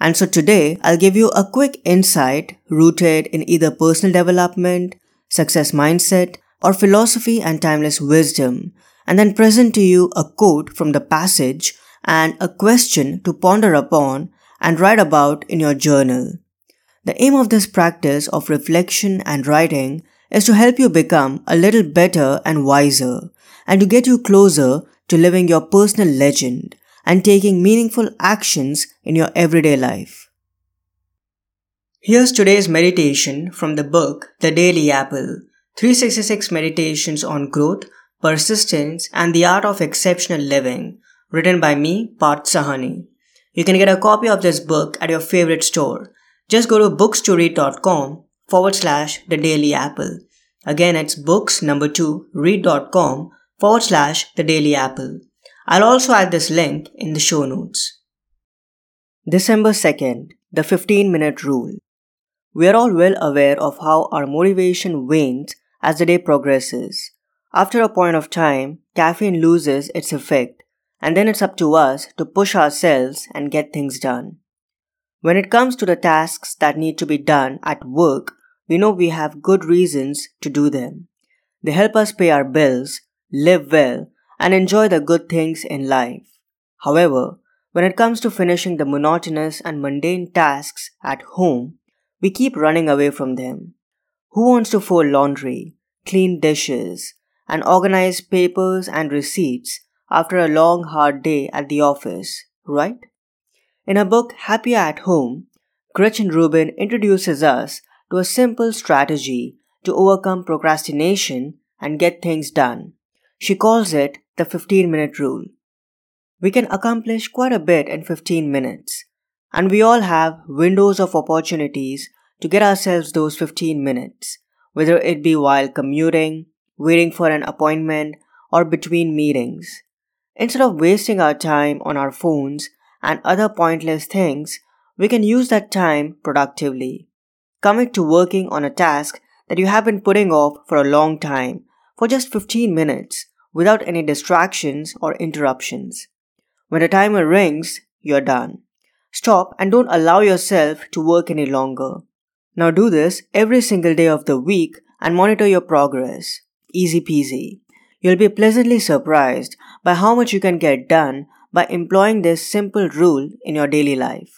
And so today, I'll give you a quick insight rooted in either personal development, success mindset, or philosophy and timeless wisdom, and then present to you a quote from the passage and a question to ponder upon and write about in your journal. The aim of this practice of reflection and writing is to help you become a little better and wiser, and to get you closer to living your personal legend and taking meaningful actions in your everyday life. Here's today's meditation from the book The Daily Apple 366 Meditations on Growth, Persistence, and the Art of Exceptional Living, written by me, Parth Sahani. You can get a copy of this book at your favorite store. Just go to books2read.com forward slash the daily apple. Again, it's books number two read.com forward slash the daily apple. I'll also add this link in the show notes. December 2nd, the 15 minute rule. We are all well aware of how our motivation wanes as the day progresses. After a point of time, caffeine loses its effect, and then it's up to us to push ourselves and get things done. When it comes to the tasks that need to be done at work, we know we have good reasons to do them. They help us pay our bills, live well, and enjoy the good things in life. However, when it comes to finishing the monotonous and mundane tasks at home, we keep running away from them. Who wants to fold laundry, clean dishes, and organize papers and receipts after a long hard day at the office, right? In her book Happier at Home, Gretchen Rubin introduces us to a simple strategy to overcome procrastination and get things done. She calls it the 15 minute rule. We can accomplish quite a bit in 15 minutes, and we all have windows of opportunities to get ourselves those 15 minutes, whether it be while commuting, waiting for an appointment, or between meetings. Instead of wasting our time on our phones and other pointless things, we can use that time productively. Commit to working on a task that you have been putting off for a long time for just 15 minutes without any distractions or interruptions. When the timer rings, you're done. Stop and don't allow yourself to work any longer. Now do this every single day of the week and monitor your progress. Easy peasy. You'll be pleasantly surprised by how much you can get done by employing this simple rule in your daily life.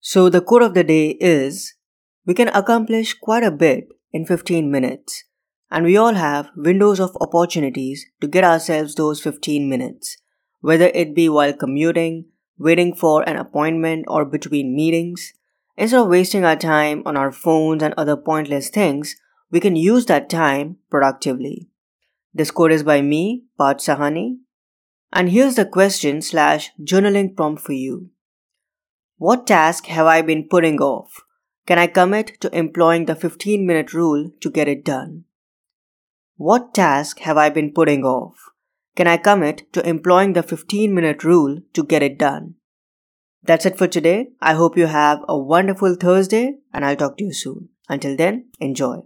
So the quote of the day is, we can accomplish quite a bit in 15 minutes and we all have windows of opportunities to get ourselves those 15 minutes, whether it be while commuting, waiting for an appointment, or between meetings. Instead of wasting our time on our phones and other pointless things, we can use that time productively. This quote is by me, Parth Sahani. And here's the question slash journaling prompt for you. What task have I been putting off? Can I commit to employing the 15 minute rule to get it done? What task have I been putting off? Can I commit to employing the 15 minute rule to get it done? That's it for today. I hope you have a wonderful Thursday and I'll talk to you soon. Until then, enjoy.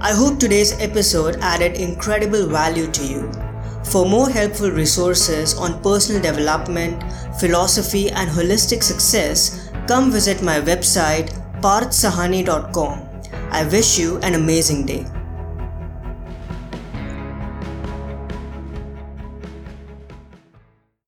I hope today's episode added incredible value to you. For more helpful resources on personal development, philosophy, and holistic success, come visit my website parthsahani.com. I wish you an amazing day.